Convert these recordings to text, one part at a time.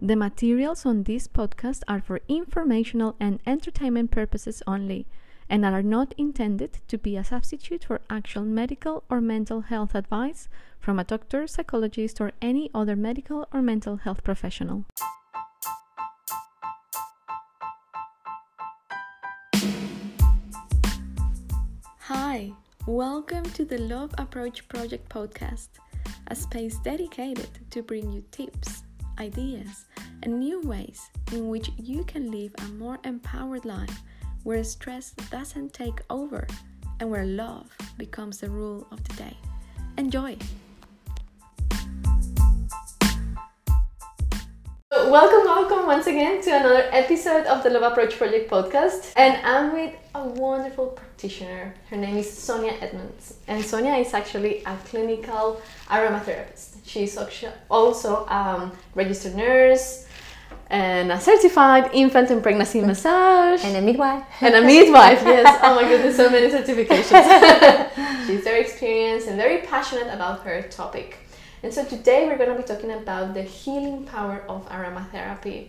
The materials on this podcast are for informational and entertainment purposes only and are not intended to be a substitute for actual medical or mental health advice from a doctor, psychologist, or any other medical or mental health professional. Hi, welcome to the Love Approach Project podcast, a space dedicated to bring you tips, ideas, and new ways in which you can live a more empowered life where stress doesn't take over and where love becomes the rule of the day. Enjoy! Welcome, welcome once again to another episode of the Love Approach Project podcast. And I'm with a wonderful practitioner. Her name is Sonya Edmunds. And Sonya is actually a clinical aromatherapist. She's also a um, registered nurse, and a certified infant and pregnancy massage. And a midwife. And a midwife yes. Oh my goodness so many certifications. She's very experienced and very passionate about her topic. And so today we're going to be talking about the healing power of aromatherapy.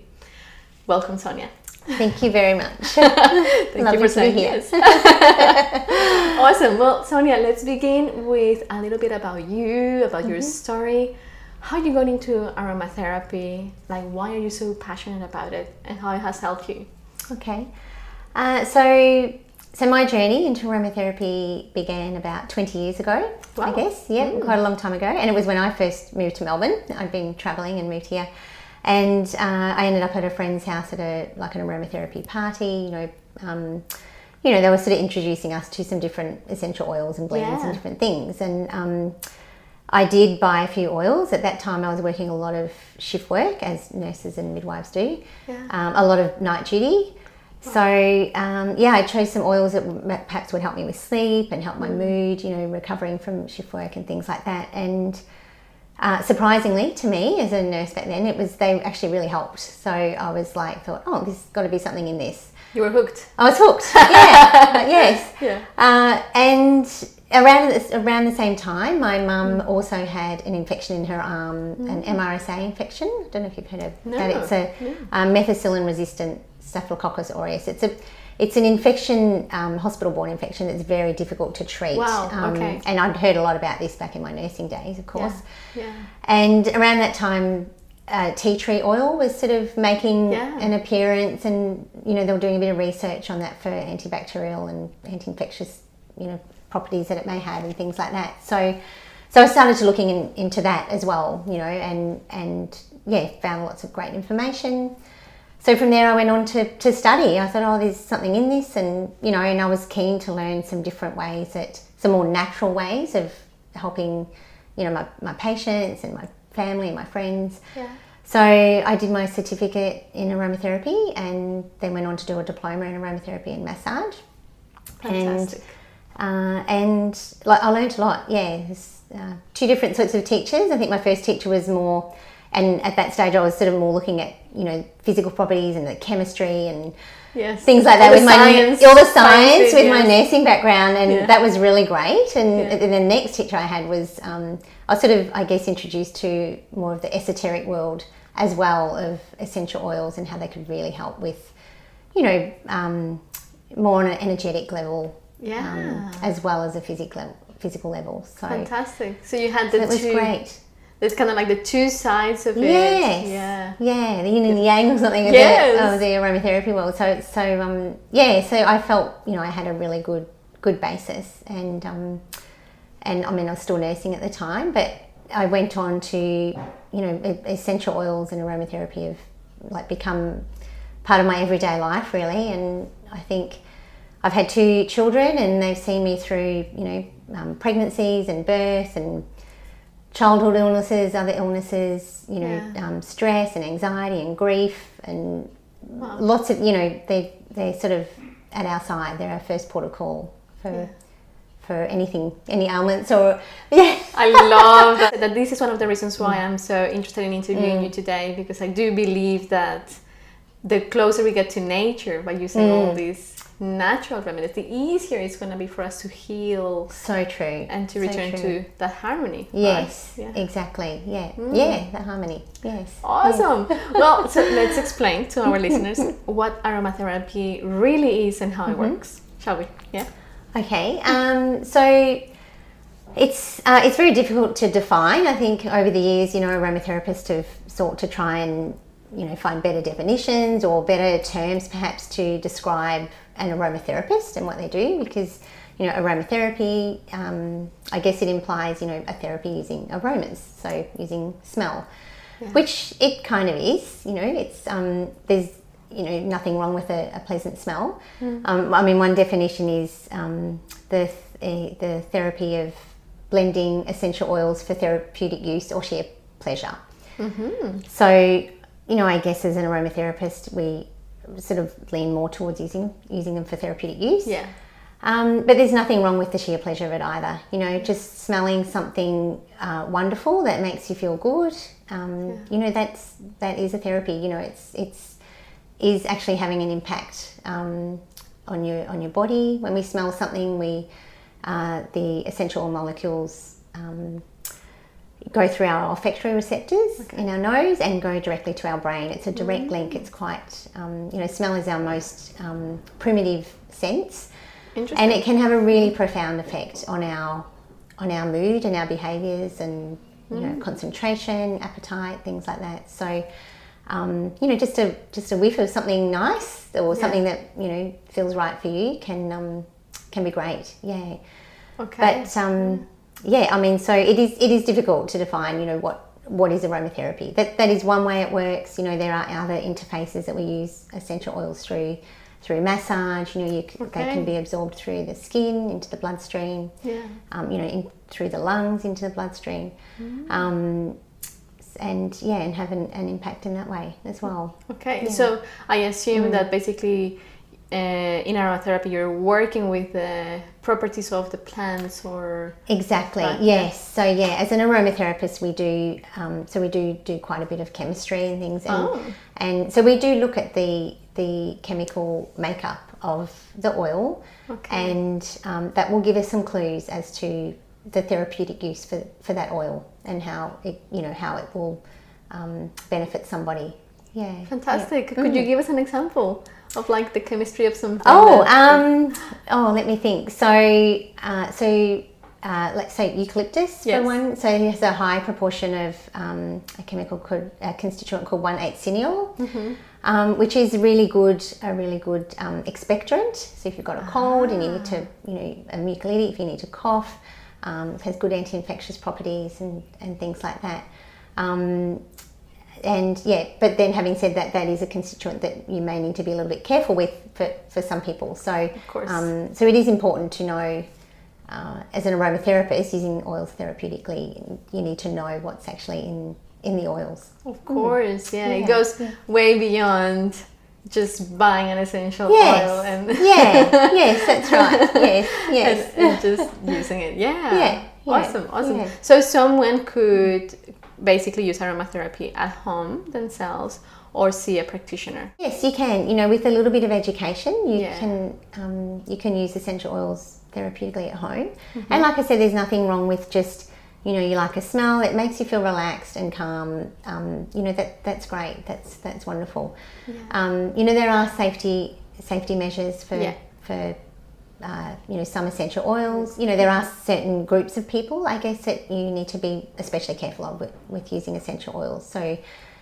Welcome sonya. Thank you very much. Thank Lovely you for saying yes. awesome. Well, Sonya, let's begin with a little bit about you, about mm-hmm. your story how you got into aromatherapy? Like why are you so passionate about it and how it has helped you? Okay. Uh, so so my journey into aromatherapy began about 20 years ago wow. i guess. Yeah mm. quite a long time ago. And it was when i first moved to melbourne. I'd been travelling and moved here. And uh, i ended up at a friend's house at a like an aromatherapy party you know um, you know they were sort of introducing us to some different essential oils and blends yeah. and different things. And um, I did buy a few oils. At that time, I was working a lot of shift work, as nurses and midwives do, yeah. um, a lot of night duty. So, um, yeah, I chose some oils that perhaps would help me with sleep and help my mm. mood, you know, recovering from shift work and things like that. And uh, surprisingly to me, as a nurse back then, it was they actually really helped. So I was like, thought, oh, there's got to be something in this. You were hooked. I was hooked. Yeah. yes. Yeah. Uh, and around around the same time, my mum mm. also had an infection in her arm, mm. an MRSA infection. I don't know if you've heard of no. that. It's a no. um, methicillin-resistant Staphylococcus aureus. It's a it's an infection, um, hospital-borne infection that's very difficult to treat. Wow. Um, okay. And I'd heard a lot about this back in my nursing days, of course. Yeah. yeah. And around that time, uh, tea tree oil was sort of making yeah. an appearance, and you know they were doing a bit of research on that for antibacterial and anti-infectious, you know, properties that it may have and things like that. So, so I started to looking in, into that as well, you know, and and yeah, found lots of great information. So from there, I went on to, to study. I thought, oh, there's something in this, and you know, and I was keen to learn some different ways that some more natural ways of helping, you know, my, my patients and my family and my friends. Yeah. So I did my certificate in aromatherapy, and then went on to do a diploma in aromatherapy and massage. Fantastic. And uh, and like I learned a lot. Yeah, uh, two different sorts of teachers. I think my first teacher was more, and at that stage I was sort of more looking at you know physical properties and the chemistry and yes. things like that with science, my all the science with yes. my nursing background, and yeah. that was really great. And, yeah. and, the next teacher I had was um, I was sort of I guess introduced to more of the esoteric world as well of essential oils and how they could really help with you know um, more on an energetic level yeah. Um, as well as a physical physical level. So fantastic. So you had the so it was two. great. There's kind of like the two sides of yes. it. Yeah. Yeah. The yin and the yang or something of, yes. the, of the aromatherapy world. So so um yeah. So I felt you know I had a really good good basis and um and I mean I was still nursing at the time, but I went on to you know essential oils and aromatherapy have like become part of my everyday life really, and I think I've had two children and they've seen me through, you know, um, pregnancies and birth and childhood illnesses, other illnesses, you know, yeah. um, stress and anxiety and grief and wow. lots of, you know, they they're sort of at our side. They're our first port of call for. Yeah. For anything, any ailments, or yeah, I love that. that. This is one of the reasons why mm. I'm so interested in interviewing mm. you today because I do believe that the closer we get to nature by using mm. all these natural remedies, the easier it's going to be for us to heal. So true. And to return true. to that harmony. Yes, right? yeah. exactly. Yeah, mm. yeah, the harmony. Yes. Awesome. well, so let's explain to our listeners what aromatherapy really is and how mm-hmm. it works, shall we? Yeah. Okay. Um, so it's uh, it's very difficult to define. I think over the years, you know, aromatherapists have sought to try and you know find better definitions or better terms, perhaps to describe an aromatherapist and what they do, because you know aromatherapy, um, I guess it implies you know a therapy using aromas, so using smell, yeah. which it kind of is. You know, it's um, there's you know nothing wrong with a, a pleasant smell. Mm. Um, I mean, one definition is um, the th- the therapy of blending essential oils for therapeutic use or sheer pleasure. Mm-hmm. So, you know, I guess as an aromatherapist, we sort of lean more towards using using them for therapeutic use. Yeah. Um, but there's nothing wrong with the sheer pleasure of it either. You know, just smelling something uh, wonderful that makes you feel good. Um, yeah. You know, that's that is a therapy. You know, it's it's is actually having an impact um, on your on your body. When we smell something, we uh, the essential molecules um, go through our olfactory receptors okay. in our nose and go directly to our brain. It's a direct mm. link. It's quite, um, you know, smell is our most um, primitive sense, and it can have a really profound effect on our on our mood and our behaviours and you mm. know concentration, appetite, things like that. So. Um, you know, just a just a whiff of something nice or yeah. something that you know feels right for you can um, can be great. Yeah. Okay. But um, yeah, I mean, so it is it is difficult to define. You know what what is aromatherapy? That that is one way it works. You know, there are other interfaces that we use essential oils through through massage. You know, you, okay. they can be absorbed through the skin into the bloodstream. Yeah. Um, you know, in, through the lungs into the bloodstream. Mm. Um, and yeah, and have an, an, impact in that way as well. Okay, yeah. so I assume mm. that basically uh, in aromatherapy you're working with the properties of the plants or exactly yes so yeah as an aromatherapist we do um, so we do do quite a bit of chemistry and things and, oh. and so we do look at the the chemical makeup of the oil okay. and um, that will give us some clues as to the therapeutic use for, for that oil and how it you know how it will um, benefit somebody yeah fantastic yeah. could mm. you give us an example of like the chemistry of something? Oh, um, oh, let me think. So, uh, so uh, let's say eucalyptus yes. for one. So it has a high proportion of um, a chemical called a constituent called one eight cineol, mm-hmm. um, which is really good, a really good um, expectorant. So if you've got a cold ah. and you need to, you know, a mucolytic, if you need to cough, um, it has good anti-infectious properties and, and things like that. And yeah, but then having said that, that is a constituent that you may need to be a little bit careful with for, for some people. So, um, so it is important to know, uh, as an aromatherapist, using oils therapeutically, you need to know what's actually in in the oils. Of course, mm. yeah. yeah. it goes yeah. way beyond just buying an essential yes. oil and yeah, yes, that's right. Yes, yes, and, and just using it. Yeah, yeah. Awesome, awesome. So someone could basically use aromatherapy at home themselves or see a practitioner? Yes, you can. You know, with a little bit of education, you yeah. can um, you can use essential oils therapeutically at home. Mm-hmm. And like I said, there's nothing wrong with just you know you like a smell. It makes you feel relaxed and calm. Um, you know that that's great. That's that's wonderful. Yeah. Um, you know there are safety safety measures for yeah. for uh, you know some essential oils. You know there are certain groups of people, I guess, that you need to be especially careful of with, with using essential oils. So,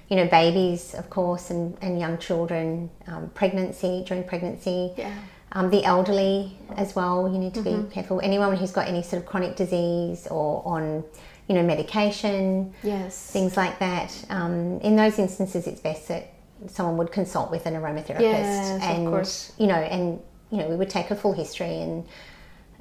you know, babies, of course, and, and young children, um, pregnancy during pregnancy. Yeah. Um, the elderly as well, you need to mm-hmm. be careful. Anyone who's got any sort of chronic disease or on, you know, medication, yes, things like that. Um, in those instances, it's best that someone would consult with an aromatherapist, yes, and you know, and you know, we would take a full history and,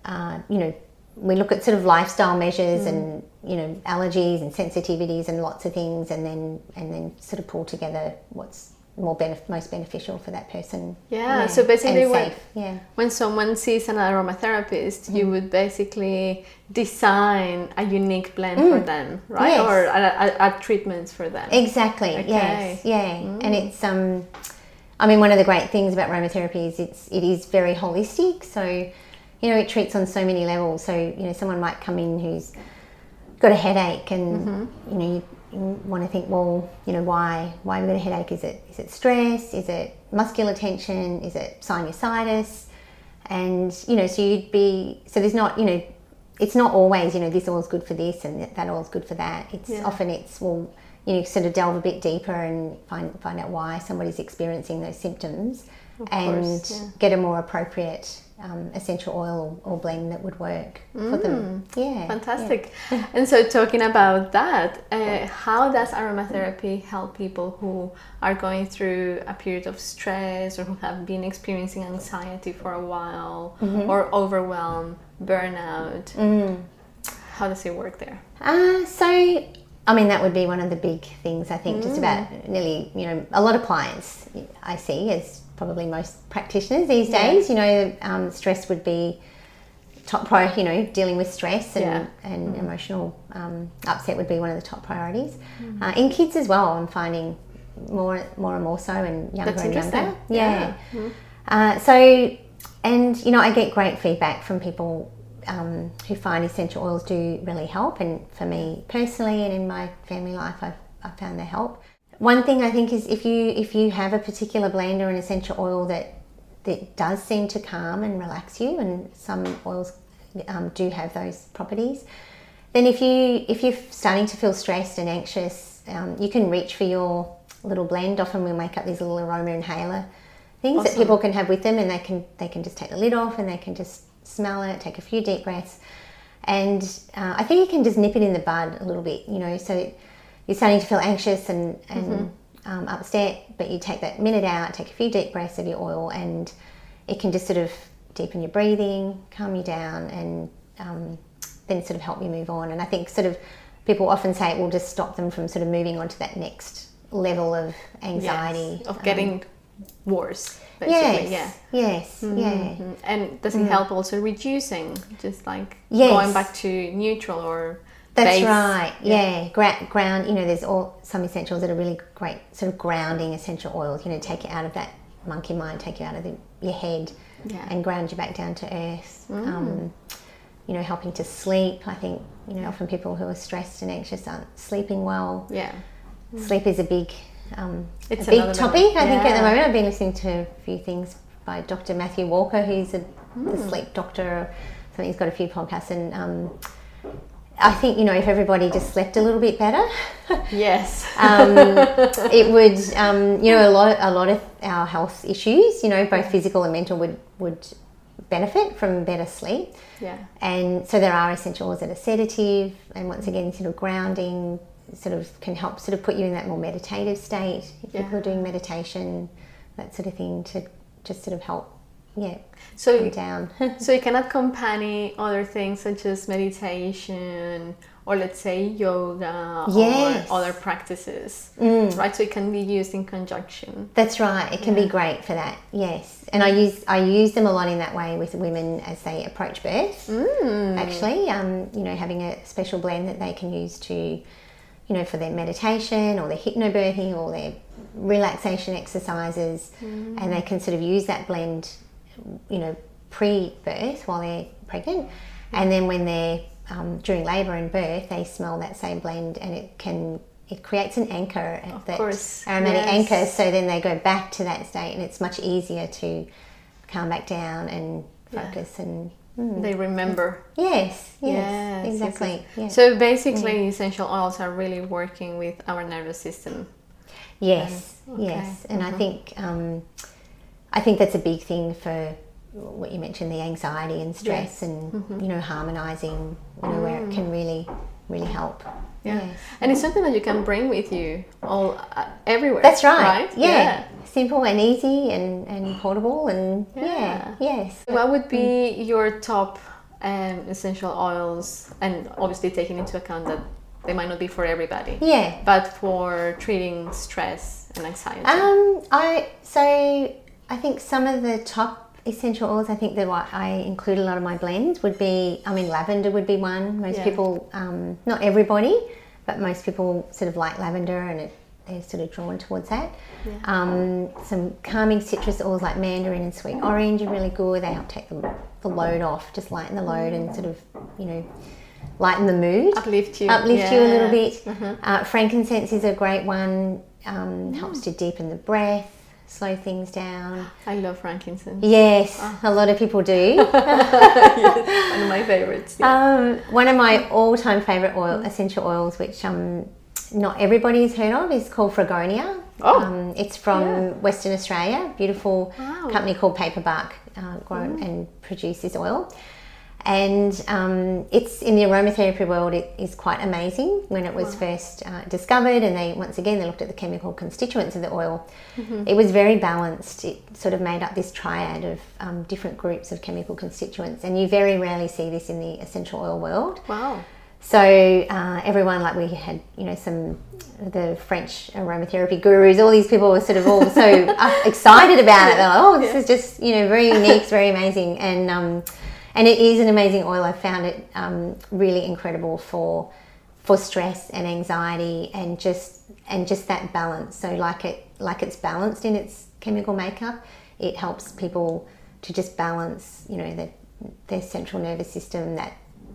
uh, you know, we look at sort of lifestyle measures mm. and you know allergies and sensitivities and lots of things, and then and then sort of pull together what's more benef- most beneficial for that person. Yeah. yeah. So basically, when, yeah. when someone sees an aromatherapist, mm. you would basically design a unique blend mm. for them, right? Yes. Or a, a, a, treatments for them. Exactly. Okay. Yes. Yeah. And mm. it's um I mean, one of the great things about aromatherapy is it's it is very holistic. So, you know, it treats on so many levels. So, you know, someone might come in who's got a headache, and mm-hmm. you know, you, you, want to think, well, you know, why why have you got a headache? Is it is it stress? Is it muscular tension? Is it sinusitis? And you know, so you'd be so there's not you know, it's not always you know this oil's good for this and that oil's good for that. It's yeah. often it's well you know sort of delve a bit deeper and find find out why somebody's experiencing those symptoms of and course, yeah. get a more appropriate um, essential oil or, blend that would work mm, for them. Mm. Yeah, fantastic. Yeah. and so, talking about that, uh, how does aromatherapy help people who are going through a period of stress or who have been experiencing anxiety for a while mm-hmm. or overwhelm, burnout? Mm. How does it work there? Uh, so, I mean, that would be one of the big things I think, mm. just about nearly, you know, a lot of clients I see as probably most practitioners these days. Yeah. You know, um, stress would be top priority. You know, dealing with stress and, yeah. and mm. emotional um, upset would be one of the top priorities. Mm. Uh, in kids as well, I'm finding more more and more so, and younger That's and younger. Yeah. yeah. Mm. Uh, so, and you know, I get great feedback from people um, who find essential oils do really help, and for me personally, and in my family life, I've, I've found they help. One thing I think is if you if you have a particular blend or an essential oil that that does seem to calm and relax you, and some oils um, do have those properties, then if you if you're starting to feel stressed and anxious, um, you can reach for your little blend. Often we'll make up these little aroma inhaler things awesome. that people can have with them, and they can they can just take the lid off and they can just smell it, take a few deep breaths, and uh, I think you can just nip it in the bud a little bit, you know, so you're starting to feel anxious and, and mm-hmm. um, upset, but you take that minute out, take a few deep breaths of your oil, and it can just sort of deepen your breathing, calm you down, and um, then sort of help you move on. And I think sort of people often say it will just stop them from sort of moving on to that next level of anxiety. Yes, of getting um, worse. Basically. Yes, yeah. Yes, mm-hmm. yeah. And does it mm. help also reducing, just like yes. going back to neutral or that's right. Yeah, yeah. Gra- ground. You know, there's all some essentials that are really great, sort of grounding essential oils. You know, take you out of that monkey mind, take you out of the, your head, yeah. and ground you back down to earth. Mm. Um, you know, helping to sleep. I think you know often people who are stressed and anxious aren't sleeping well. Yeah, mm. sleep is a big, um, it's a big topic. I think at the moment I've been listening to a few things by Dr. Matthew Walker, who's a, the mm. sleep doctor. Think he's got a few podcasts and. Um, I think you know if everybody just slept a little bit better. yes. um, it would um, you know a lot a lot of our health issues you know both physical and mental would would benefit from better sleep. Yeah. And so there are essentials that are sedative and once again sort of grounding sort of can help sort of put you in that more meditative state if yeah. people are doing meditation that sort of thing to just sort of help yeah so down so you can accompany other things such as meditation or let's say yoga yes. or other practices mm. right so it can be used in conjunction that's right it can yeah. be great for that yes and i use i use them a lot in that way with women as they approach birth mm. actually um, you know having a special blend that they can use to you know for their meditation or their hypnobirthing or their relaxation exercises mm. and they can sort of use that blend you know, pre-birth while they're pregnant, and then when they're um, during labour and birth, they smell that same blend, and it can it creates an anchor, of that course. aromatic yes. anchor. So then they go back to that state, and it's much easier to calm back down and focus yeah. and. Mm. They remember. Yes, yes, yes exactly. Yes. So basically, mm. essential oils are really working with our nervous system. Yes, okay. yes, and mm-hmm. I think um, I think that's a big thing for what you mentioned the anxiety and stress and mm-hmm. you know harmonizing you know mm. where it can really really help yeah yes. and it's something that you can bring with you all uh, everywhere that's right, right? Yeah. yeah. simple and easy and and portable and yeah, yeah. yes what would be your top um, essential oils and obviously taking into account that they might not be for everybody yeah but for treating stress and anxiety um i so I think some of the top essential oils, I think that what I include a lot of my blends would be, I mean, lavender would be one. Most yeah. people, um, not everybody, but most people sort of like lavender and it they're sort of drawn towards that. Yeah. Um, some calming citrus oils like mandarin and sweet orange are really good. They help take the, the load off, just lighten the load and sort of, you know, lighten the mood. Uplift you. Uplift you a little Yeah. bit. Uh, frankincense is a great one. Um, Helps to deepen the breath, slow things down. I love frankincense. Yes, a lot of people do. One of my favorites. Yeah. Um, one of my all-time favorite oil essential oils, which um, not everybody's heard of, is called Fragonia. Oh. Um, it's from Yeah. Western Australia. Beautiful Wow. company called Paperbark uh, grow and produces oil. And um, it's in the aromatherapy world. It is quite amazing when it was first uh, discovered, and they once again they looked at the chemical constituents of the oil. It was very balanced. It sort of made up this triad of um, different groups of chemical constituents, and you very rarely see this in the essential oil world. wow. So uh, everyone, like we had, you know, some of the French aromatherapy gurus. All these people were sort of all so uh, excited about it. They're like, "Oh, this is just you know very unique, it's very amazing," and um, and it is an amazing oil. I found it um, really incredible for for stress and anxiety and just and just that balance. So like it like it's balanced in its chemical makeup. It helps people to just balance, you know, their their central nervous system. That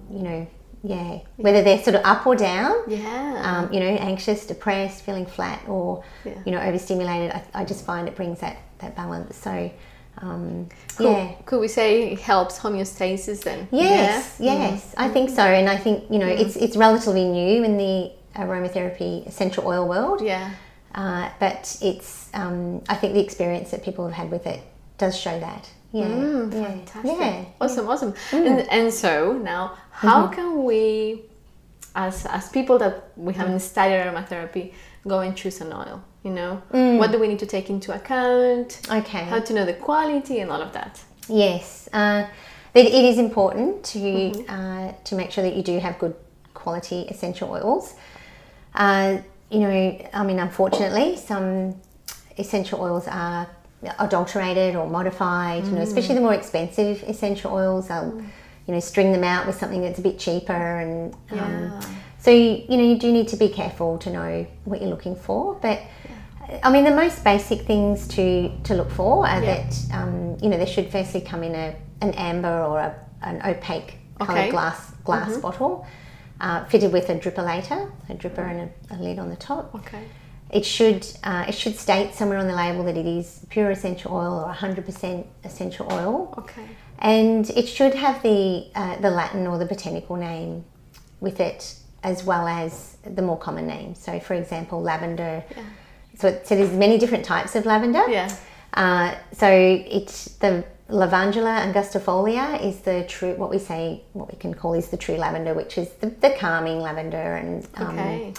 you know, yeah, whether they're sort of up or down Yeah. um, you know, anxious, depressed, feeling flat, or Yeah. you know, overstimulated. I, I just find it brings that that balance. So, um, cool. yeah. Could we say it helps homeostasis then? Yes, Yeah? yes, I think so, and I think you know it's it's relatively new in the aromatherapy essential oil world, Yeah. uh, but it's um, I think the experience that people have had with it does show that. Yeah, Mm, yeah, Fantastic. yeah. Awesome, awesome. And, and so now, how Mm-hmm. can we, as, as people that we haven't studied aromatherapy, go and choose an oil? You know, what do we need to take into account? Okay. How to know the quality and all of that. Yes, uh, it, it is important to uh, to make sure that you do have good quality essential oils. Uh, you know, I mean, unfortunately, some essential oils are adulterated or modified. You know, especially the more expensive essential oils, they'll you know string them out with something that's a bit cheaper, and um, Yeah. so you, you know you do need to be careful to know what you're looking for, but. I mean, the most basic things to, to look for are Yeah. that um, you know they should firstly come in a an amber or a, an opaque coloured Okay. glass glass bottle, uh, fitted with a dropulator, a dripper and a, a lid on the top. Okay. It should uh, it should state somewhere on the label that it is pure essential oil or 100% essential oil, Okay. and it should have the uh, the Latin or the botanical name with it as well as the more common names. So, for example, lavender. Yeah. So, so there's many different types of lavender. Yeah. Uh, so it's the Lavandula angustifolia is the true what we say what we can call is the true lavender, which is the, the calming lavender and um, Okay.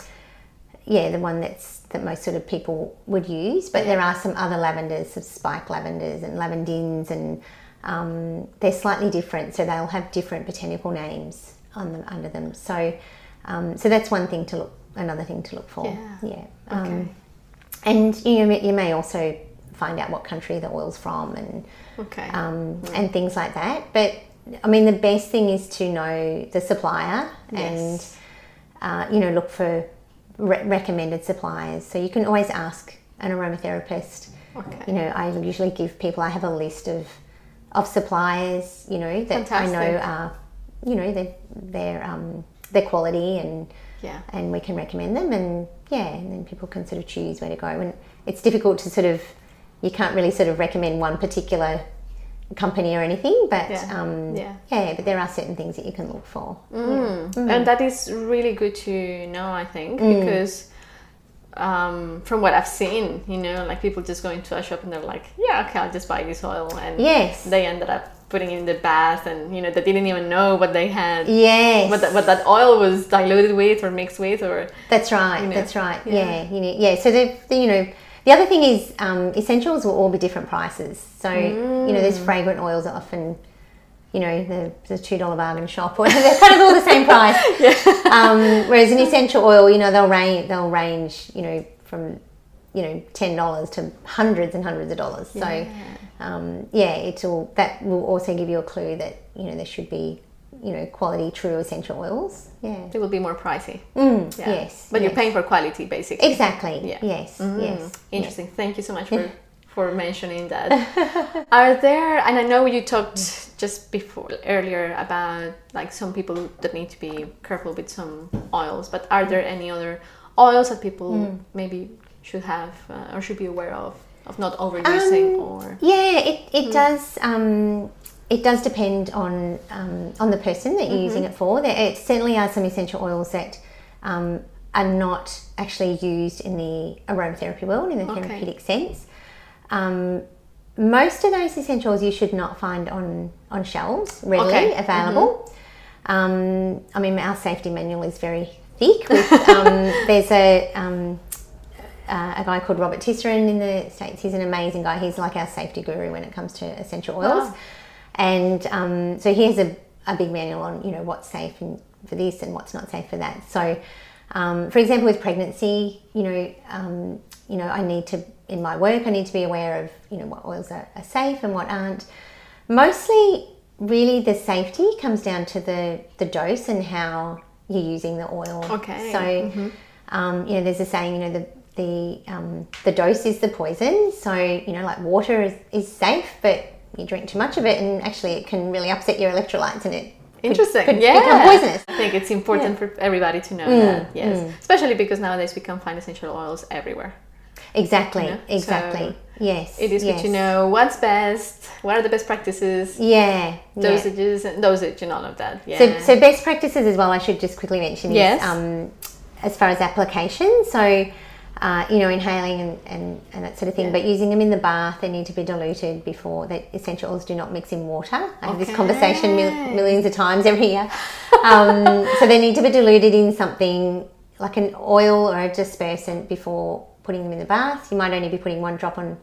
yeah, the one that's that most sort of people would use. But there are some other lavenders, some spike lavenders and lavandins, and um, they're slightly different. So they'll have different botanical names on them under them. So um, so that's one thing to look. Another thing to look for. Yeah. Yeah. Um, Okay. And you you may also find out what country the oil's from and Okay. um, and things like that. But I mean, the best thing is to know the supplier and uh, you know look for re- recommended suppliers. So you can always ask an aromatherapist. Okay. You know, I usually give people. I have a list of of suppliers. You know that I know are you know they they're um, their quality and Yeah. and we can recommend them and yeah and then people can sort of choose where to go and it's difficult to sort of you can't really sort of recommend one particular company or anything but Yeah. um Yeah. yeah but there are certain things that you can look for And that is really good to know, I think, Mm. because um, from what I've seen, you know, like people just go into a shop and they're like, yeah, okay, I'll just buy this oil. And Yes. they ended up putting it in the bath and, you know, they didn't even know what they had. yes What that, what that oil was diluted with or mixed with or that's right you know, that's right yeah. yeah, you know yeah so the, the you know the other thing is um, essentials will all be different prices so you know there's Mm. fragrant oils that often you know the, the two dollar bargain shop or they're kind of all the same price yeah. um, whereas an essential oil you know they'll range they'll range you know from you know ten dollars to hundreds and hundreds of dollars so um, yeah it's all that will also give you a clue that you know there should be you know quality true essential oils. Yeah. It will be more pricey. Mm, Yeah. Yes. But you're paying for quality, basically. Exactly. Yeah. Yes. Mm, Yes. Interesting. Thank you so much for for mentioning that. Are there? And I know you talked just before earlier about like some people that need to be careful with some oils. But are there any other oils that people Mm. maybe should have uh, or should be aware of of not overusing Um, or? Yeah, it, it Hmm. does. Um, it does depend on um, on the person that you're Mm-hmm. using it for. There it certainly are some essential oils that um, are not actually used in the aromatherapy world in the Okay. therapeutic sense. Um, most of those essentials you should not find on on shelves readily Okay. Mm-hmm. available. Um, I mean, our safety manual is very thick. With, um, there's a um, uh, a guy called Robert Tisserand in the States. He's an amazing guy. He's like our safety guru when it comes to essential oils. Wow. And um, so he has a, a big manual on, you know, what's safe and for this and what's not safe for that. So, um, for example, with pregnancy, you know, um, you know, I need to, in my work, I need to be aware of, you know, what oils are, are safe and what aren't. Mostly, really, the safety comes down to the, the dose and how you're using the oil. Okay. So, um, you know, there's a saying, you know, the the um, the dose is the poison. So, you know, like water is, is safe, but you drink too much of it, and actually, it can really upset your electrolytes, and it Interesting. could yeah. become poisonous. I think it's important for everybody to know Mm, that. Yes. Especially because nowadays we can find essential oils everywhere. Exactly. know, Exactly. so yes. It is yes. good to know what's best, what are the best practices, Yeah. yeah. dosages, and dosage, and all of that. Yeah. So, so best practices as well. I should just quickly mention Yes. is um, as far as application. So. Uh, you know, inhaling and, and, and that sort of thing, Yeah. but using them in the bath, they need to be diluted before. That essential oils do not mix in water. I have this conversation mil- millions of times every year. Um, so they need to be diluted in something like an oil or a dispersant before putting them in the bath. You might only be putting one drop on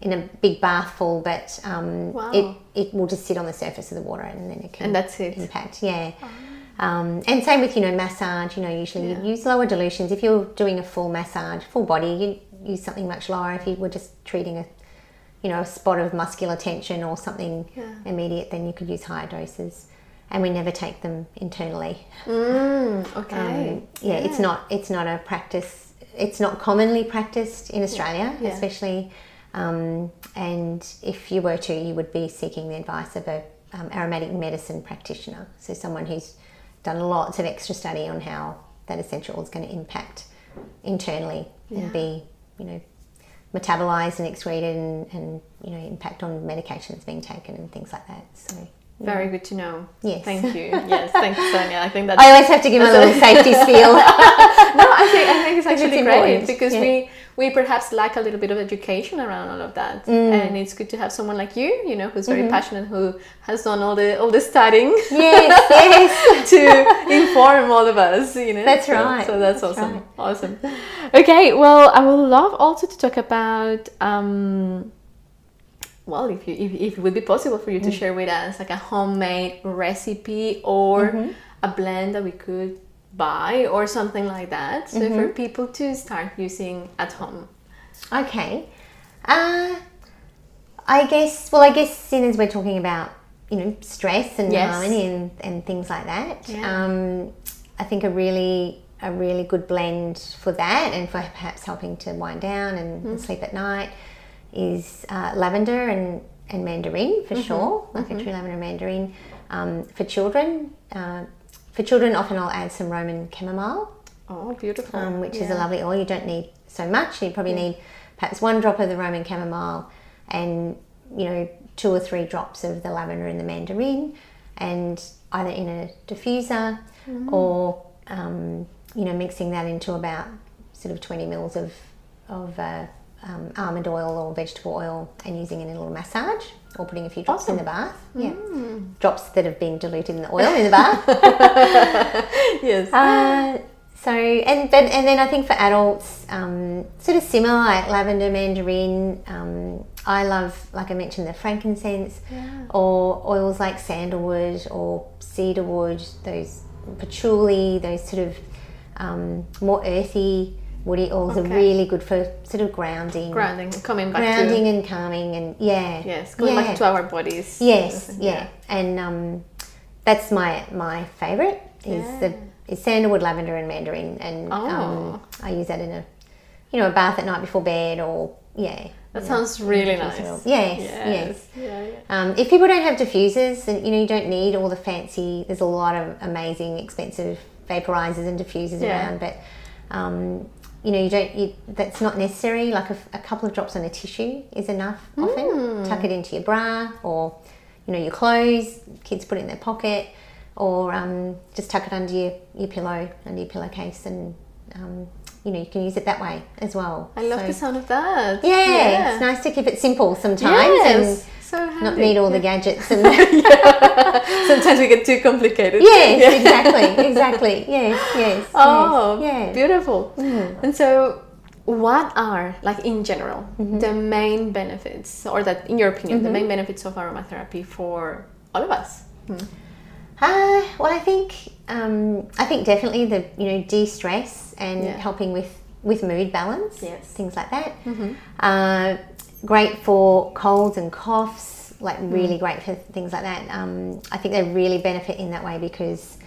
in a big bath full, but um, Wow. it, it will just sit on the surface of the water and then it can And that's it. impact. Yeah. Um, and same with you know massage. You know, usually Yeah. you use lower dilutions. If you're doing a full massage, full body, you use something much lower. If you were just treating a you know a spot of muscular tension or something Yeah. immediate, then you could use higher doses. And we never take them internally. Mm, okay. Um, yeah, it's not it's not a practice. It's not commonly practiced in Australia, Yeah. especially. Um, and if you were to, you would be seeking the advice of a um, aromatic medicine practitioner, so someone who's done lots of extra study on how that essential oil is going to impact internally Yeah. and be, you know, metabolized and excreted and, and you know impact on medications being taken and things like that. So. Very good to know. Yes. Thank you. Yes, thank you, Sonya. I think that's I always have to give my little safety spiel. no, I think I think it's actually it's great because yeah. we we perhaps lack a little bit of education around all of that, Mm. and it's good to have someone like you, you know, who's very passionate, who has done all the all the studying yes, yes. to inform all of us. You know, That's So- right, So that's, that's awesome. right. Awesome. Okay, well, I would love also to talk about. Um, well, if you if, if it would be possible for you Mm. to share with us like a homemade recipe or Mm-hmm. a blend that we could buy or something like that, so Mm-hmm. for people to start using at home. Okay. Uh, I guess, well, I guess since we're talking about, you know, stress and Yes. harmony and, and things like that, Yeah. um, I think a really, a really good blend for that and for perhaps helping to wind down and, Mm-hmm. and sleep at night is uh, lavender and, and mandarin for Mm-hmm. sure, like a true lavender mandarin. Um, for children, uh, for children, often I'll add some Roman chamomile Oh, beautiful! um, which is a lovely oil. You don't need so much. You probably need perhaps one drop of the Roman chamomile and you know two or three drops of the lavender and the mandarin, and either in a diffuser Mm. or um, you know mixing that into about sort of twenty mils of of uh, um, almond oil or vegetable oil and using it in a little massage or putting a few drops in the bath. Yeah, Mm. drops that have been diluted in the oil in the bath. yes. Uh, so and then and then I think for adults, um, sort of similar like lavender, mandarin. Um, I love, like I mentioned, the frankincense, Yeah. or oils like sandalwood or cedarwood. Those patchouli, those sort of um, more earthy, woody oils Okay. are really good for sort of grounding, grounding, coming back grounding to and calming, and yeah, yes, coming yeah. back to our bodies. Yes, yeah, and um, that's my my favorite is Yeah. the is sandalwood, lavender, and mandarin, and Oh. um, I use that in a you know a bath at night before bed, or yeah. That yeah, sounds really nice. oil. Yes, yes. Yeah, yeah. Um, if people don't have diffusers, then you know you don't need all the fancy. There's a lot of amazing, expensive vaporizers and diffusers Yeah. around, but um, you know you don't. You, that's not necessary. Like a, a couple of drops on a tissue is enough. Often, Hmm. tuck it into your bra or you know your clothes. Kids put it in their pocket, or um, just tuck it under your, your pillow, under your pillowcase, and um, you know you can use it that way as well. I love So- the sound of that. Yeah, it's nice to keep it simple sometimes Yes, so handy. not need all the gadgets and Sometimes we get too complicated. yes, exactly, exactly. Yes, yes. Oh, yes, yeah. beautiful. Mm. And so, what are, like in general, Mm-hmm. the main benefits, or that, in your opinion, the main benefits of aromatherapy for all of us? Uh, well, I think um, I think definitely the you know de-stress and Yeah. helping with with mood balance, Yes. things like that. Uh, great for colds and coughs, like really great for things like that. Um, I think they really benefit in that way because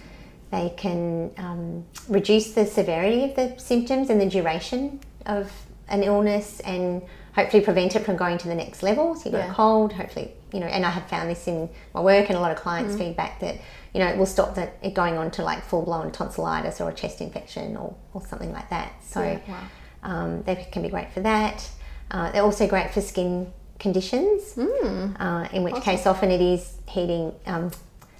they can um, reduce the severity of the symptoms and the duration of an illness and hopefully prevent it from going to the next level. So you've got Yeah. a cold, hopefully, you know, and I have found this in my work and a lot of clients' Mm-hmm. feedback that, you know, it will stop that it going on to like full blown tonsillitis or a chest infection or, or something like that. So Yeah, wow. um, they can be great for that. Uh, they're also great for skin conditions, Hmm. uh, in which case often it is heating, um,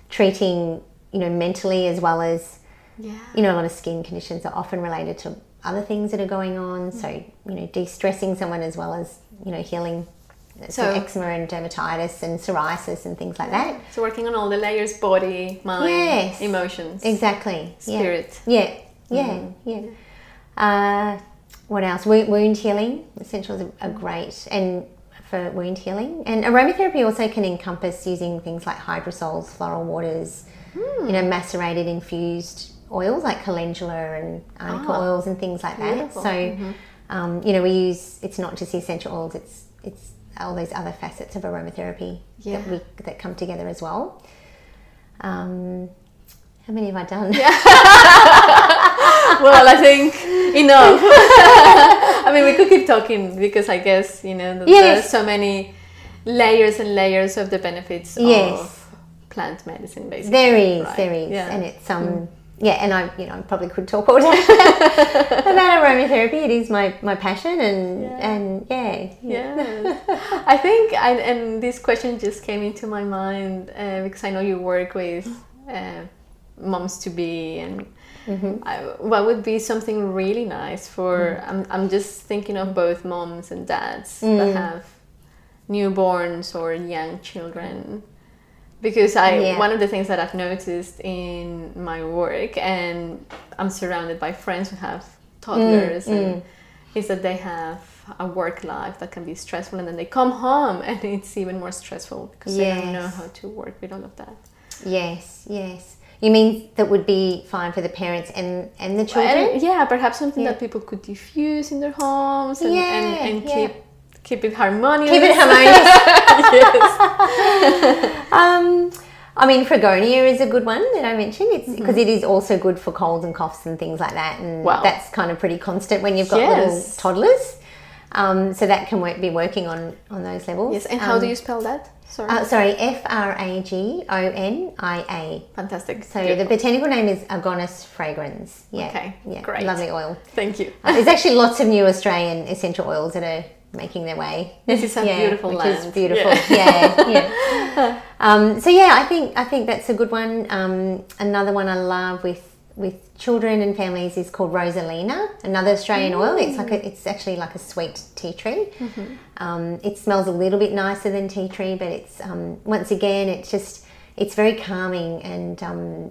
treating, you know, mentally as well as Yeah. you know, a lot of skin conditions are often related to other things that are going on. So, you know, de stressing someone as well as, you know, healing So- so, eczema and dermatitis and psoriasis and things like that. So, working on all the layers body, mind, Yes. emotions. Exactly. Yeah. Spirit. Yeah. Yeah. Yeah. Uh, what else? Wound, wound healing. Essentials are, are great. And for wound healing. And aromatherapy also can encompass using things like hydrosols, floral waters, you know, macerated infused oils like calendula and arnica Ah, oils and things like that. beautiful. So, um, you know, we use it's not just the essential oils; it's it's all those other facets of aromatherapy Yeah. that we that come together as well. Um, how many have I done? well, I think enough. I mean, we could keep talking because I guess you know Yes. there's so many layers and layers of the benefits Yes. of plant medicine, basically. There is, right? there is, Yeah. Mm. and it's um, yeah, and I, you know, I probably could talk all day about aromatherapy. It is my my passion, and Yeah. and yeah, Yes. I think, I, and this question just came into my mind uh, because I know you work with uh, moms to be, and Mm-hmm. I, what would be something really nice for? I'm, I'm just thinking of both moms and dads Mm. that have newborns or young children. Because I, Yeah. one of the things that I've noticed in my work, and I'm surrounded by friends who have toddlers, Mm, and is that they have a work life that can be stressful, and then they come home and it's even more stressful because they don't know how to work with all of that. yes, yes. You mean that would be fine for the parents and and the children? And yeah, perhaps something Yeah. that people could diffuse in their homes and, Yeah, and, and yeah. keep keep it harmonious. Keep it harmonious. yes. um, I mean, Fragonia is a good one that I mentioned. It's because it is also good for colds and coughs and things like that, and Wow. that's kind of pretty constant when you've got Yes. little toddlers. Um, so that can work, be working on on those levels. Yes, and how Um, do you spell that? Sorry. Uh, sorry, F R A G O N I A. Fantastic. So Beautiful. the botanical name is Agonis fragrans. Yeah. Okay, Yeah. great. Lovely oil. Thank you. Uh, there's actually lots of new Australian essential oils that are making their way. This is a beautiful which land. is beautiful. Yeah, yeah. Um, so yeah, I think I think that's a good one. Um, another one I love with with children and families is called Rosalina, another Australian oil. It's like a, it's actually like a sweet tea tree. Um, it smells a little bit nicer than tea tree, but it's um, once again it's just it's very calming and um,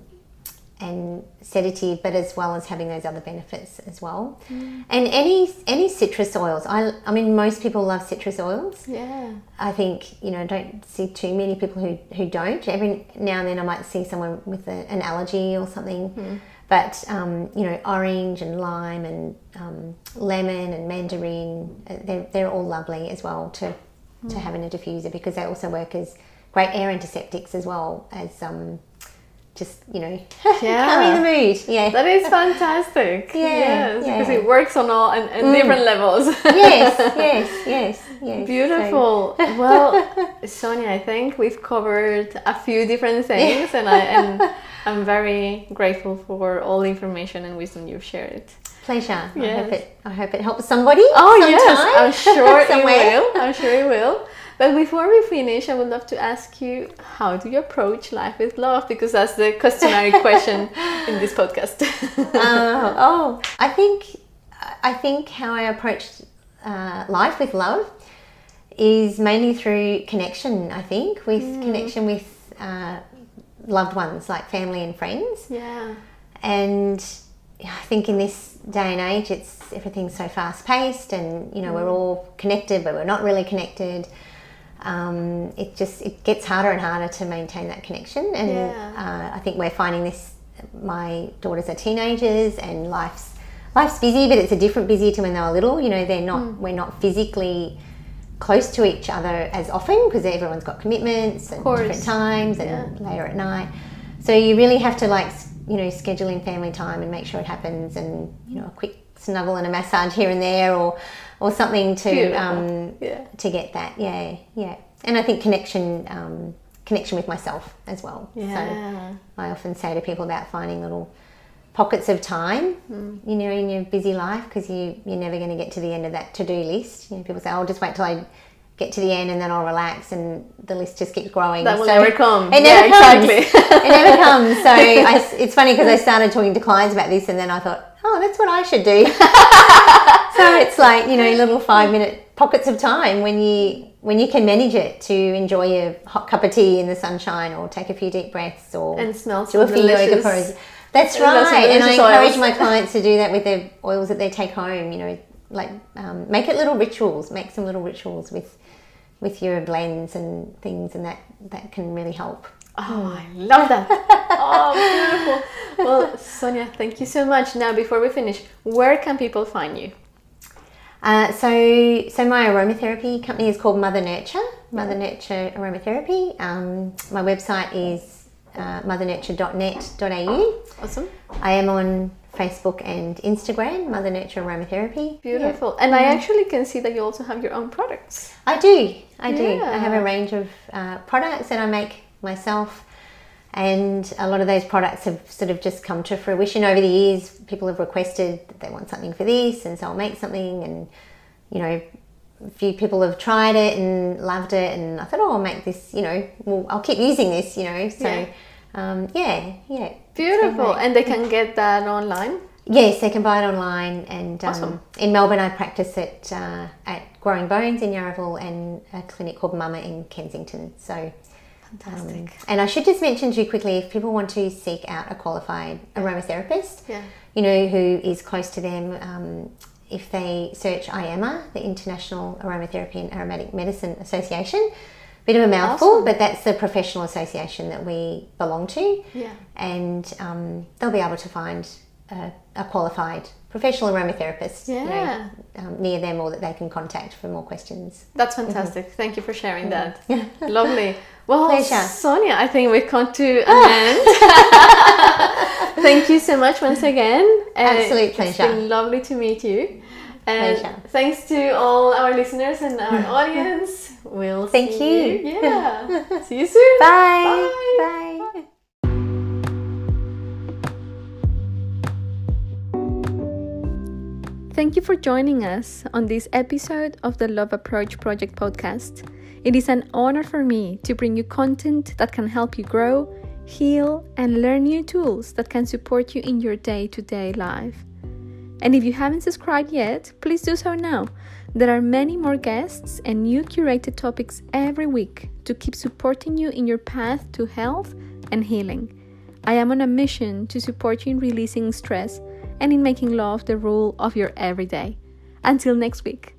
and sedative, but as well as having those other benefits as well. And any any citrus oils, I I mean most people love citrus oils. Yeah. I think you know I don't see too many people who who don't. Every now and then I might see someone with a, an allergy or something. But um, you know, orange and lime and um, lemon and mandarin, uh, they're, they're all lovely as well to to have in a diffuser because they also work as great air antiseptics as well as um, just you know yeah. in the mood. Yeah, that is fantastic. yeah, yes, yeah. because it works on all and, and mm. different levels. yes, yes, yes, yes. Beautiful. So. well, Sonya, I think we've covered a few different things, and I and I'm very grateful for all the information and wisdom you've shared. Pleasure. Yes. I hope it. I hope it helps somebody. Oh sometime. yes, I'm sure it will. I'm sure it will. But before we finish, I would love to ask you how do you approach life with love? Because that's the customary question in this podcast. uh, oh, I think I think how I approach uh, life with love is mainly through connection. I think with mm. connection with uh, loved ones like family and friends. Yeah. And I think in this day and age, it's everything's so fast paced, and you know mm. we're all connected, but we're not really connected um, it just it gets harder and harder to maintain that connection. And yeah. uh, I think we're finding this. My daughters are teenagers, and life's life's busy, but it's a different busy to when they were little. You know, they're not mm. we're not physically close to each other as often because everyone's got commitments and different times and yeah. later at night. So you really have to like you know schedule in family time and make sure it happens, and you know a quick snuggle and a massage here and there, or or something to um, yeah. to get that. Yeah, yeah. And I think connection um, connection with myself as well. Yeah. So I often say to people about finding little pockets of time, mm. you know, in your busy life because you you're never going to get to the end of that to do list. You know, people say, "I'll just wait till I." Get to the end and then I'll relax, and the list just keeps growing. That will so never come. It never yeah, comes. Exactly. it never comes. So I, it's funny because I started talking to clients about this, and then I thought, oh, that's what I should do. so it's like you know little five minute pockets of time when you when you can manage it to enjoy a hot cup of tea in the sunshine or take a few deep breaths or and smell do a few yoga poses. That's right, and I encourage oils. my clients to do that with their oils that they take home. You know, like um, make it little rituals. Make some little rituals with with your blends and things, and that that can really help. Oh, I love that. oh, beautiful. Well, Sonya, thank you so much. Now, before we finish, where can people find you? Uh, so, so my aromatherapy company is called Mother Nurture, Mother Nurture Aromatherapy. Um, my website is uh, mothernurture.net.au. Awesome. I am on Facebook and Instagram, Mother Nurture Aromatherapy. Beautiful. Yeah. And I actually can see that you also have your own products. I do. I do. Yeah. I have a range of uh, products that I make myself. And a lot of those products have sort of just come to fruition over the years. People have requested that they want something for this, and so I'll make something. And you know, a few people have tried it and loved it, and I thought, oh, I'll make this. You know, well, I'll keep using this. You know, so yeah, um, yeah, yeah. Beautiful, and they can get that online. Yes, they can buy it online. And um, awesome. in Melbourne, I practice it uh, at Growing Bones in Yarraville and a clinic called Mama in Kensington. So Fantastic. Um, and I should just mention to you quickly if people want to seek out a qualified aromatherapist, yeah. you know, who is close to them, um, if they search IAMA, the International Aromatherapy and Aromatic Medicine Association, bit of a mouthful, awesome. but that's the professional association that we belong to. Yeah. And um, they'll be able to find a, a qualified professional aromatherapist yeah. you know, um, near them or that they can contact for more questions. That's fantastic. Mm-hmm. Thank you for sharing that. Lovely. Well, Pleasure. Sonya, I think we've come to an end. Thank you so much once again. Absolute pleasure. It's been lovely to meet you. Uh, and pleasure. thanks to all our listeners and our audience. We'll Thank see you. you. Yeah. see you soon. Bye. Bye. Bye. Thank you for joining us on this episode of the Love Approach Project podcast. It is an honor for me to bring you content that can help you grow, heal, and learn new tools that can support you in your day to day life. And if you haven't subscribed yet, please do so now. There are many more guests and new curated topics every week to keep supporting you in your path to health and healing. I am on a mission to support you in releasing stress and in making love the rule of your everyday. Until next week.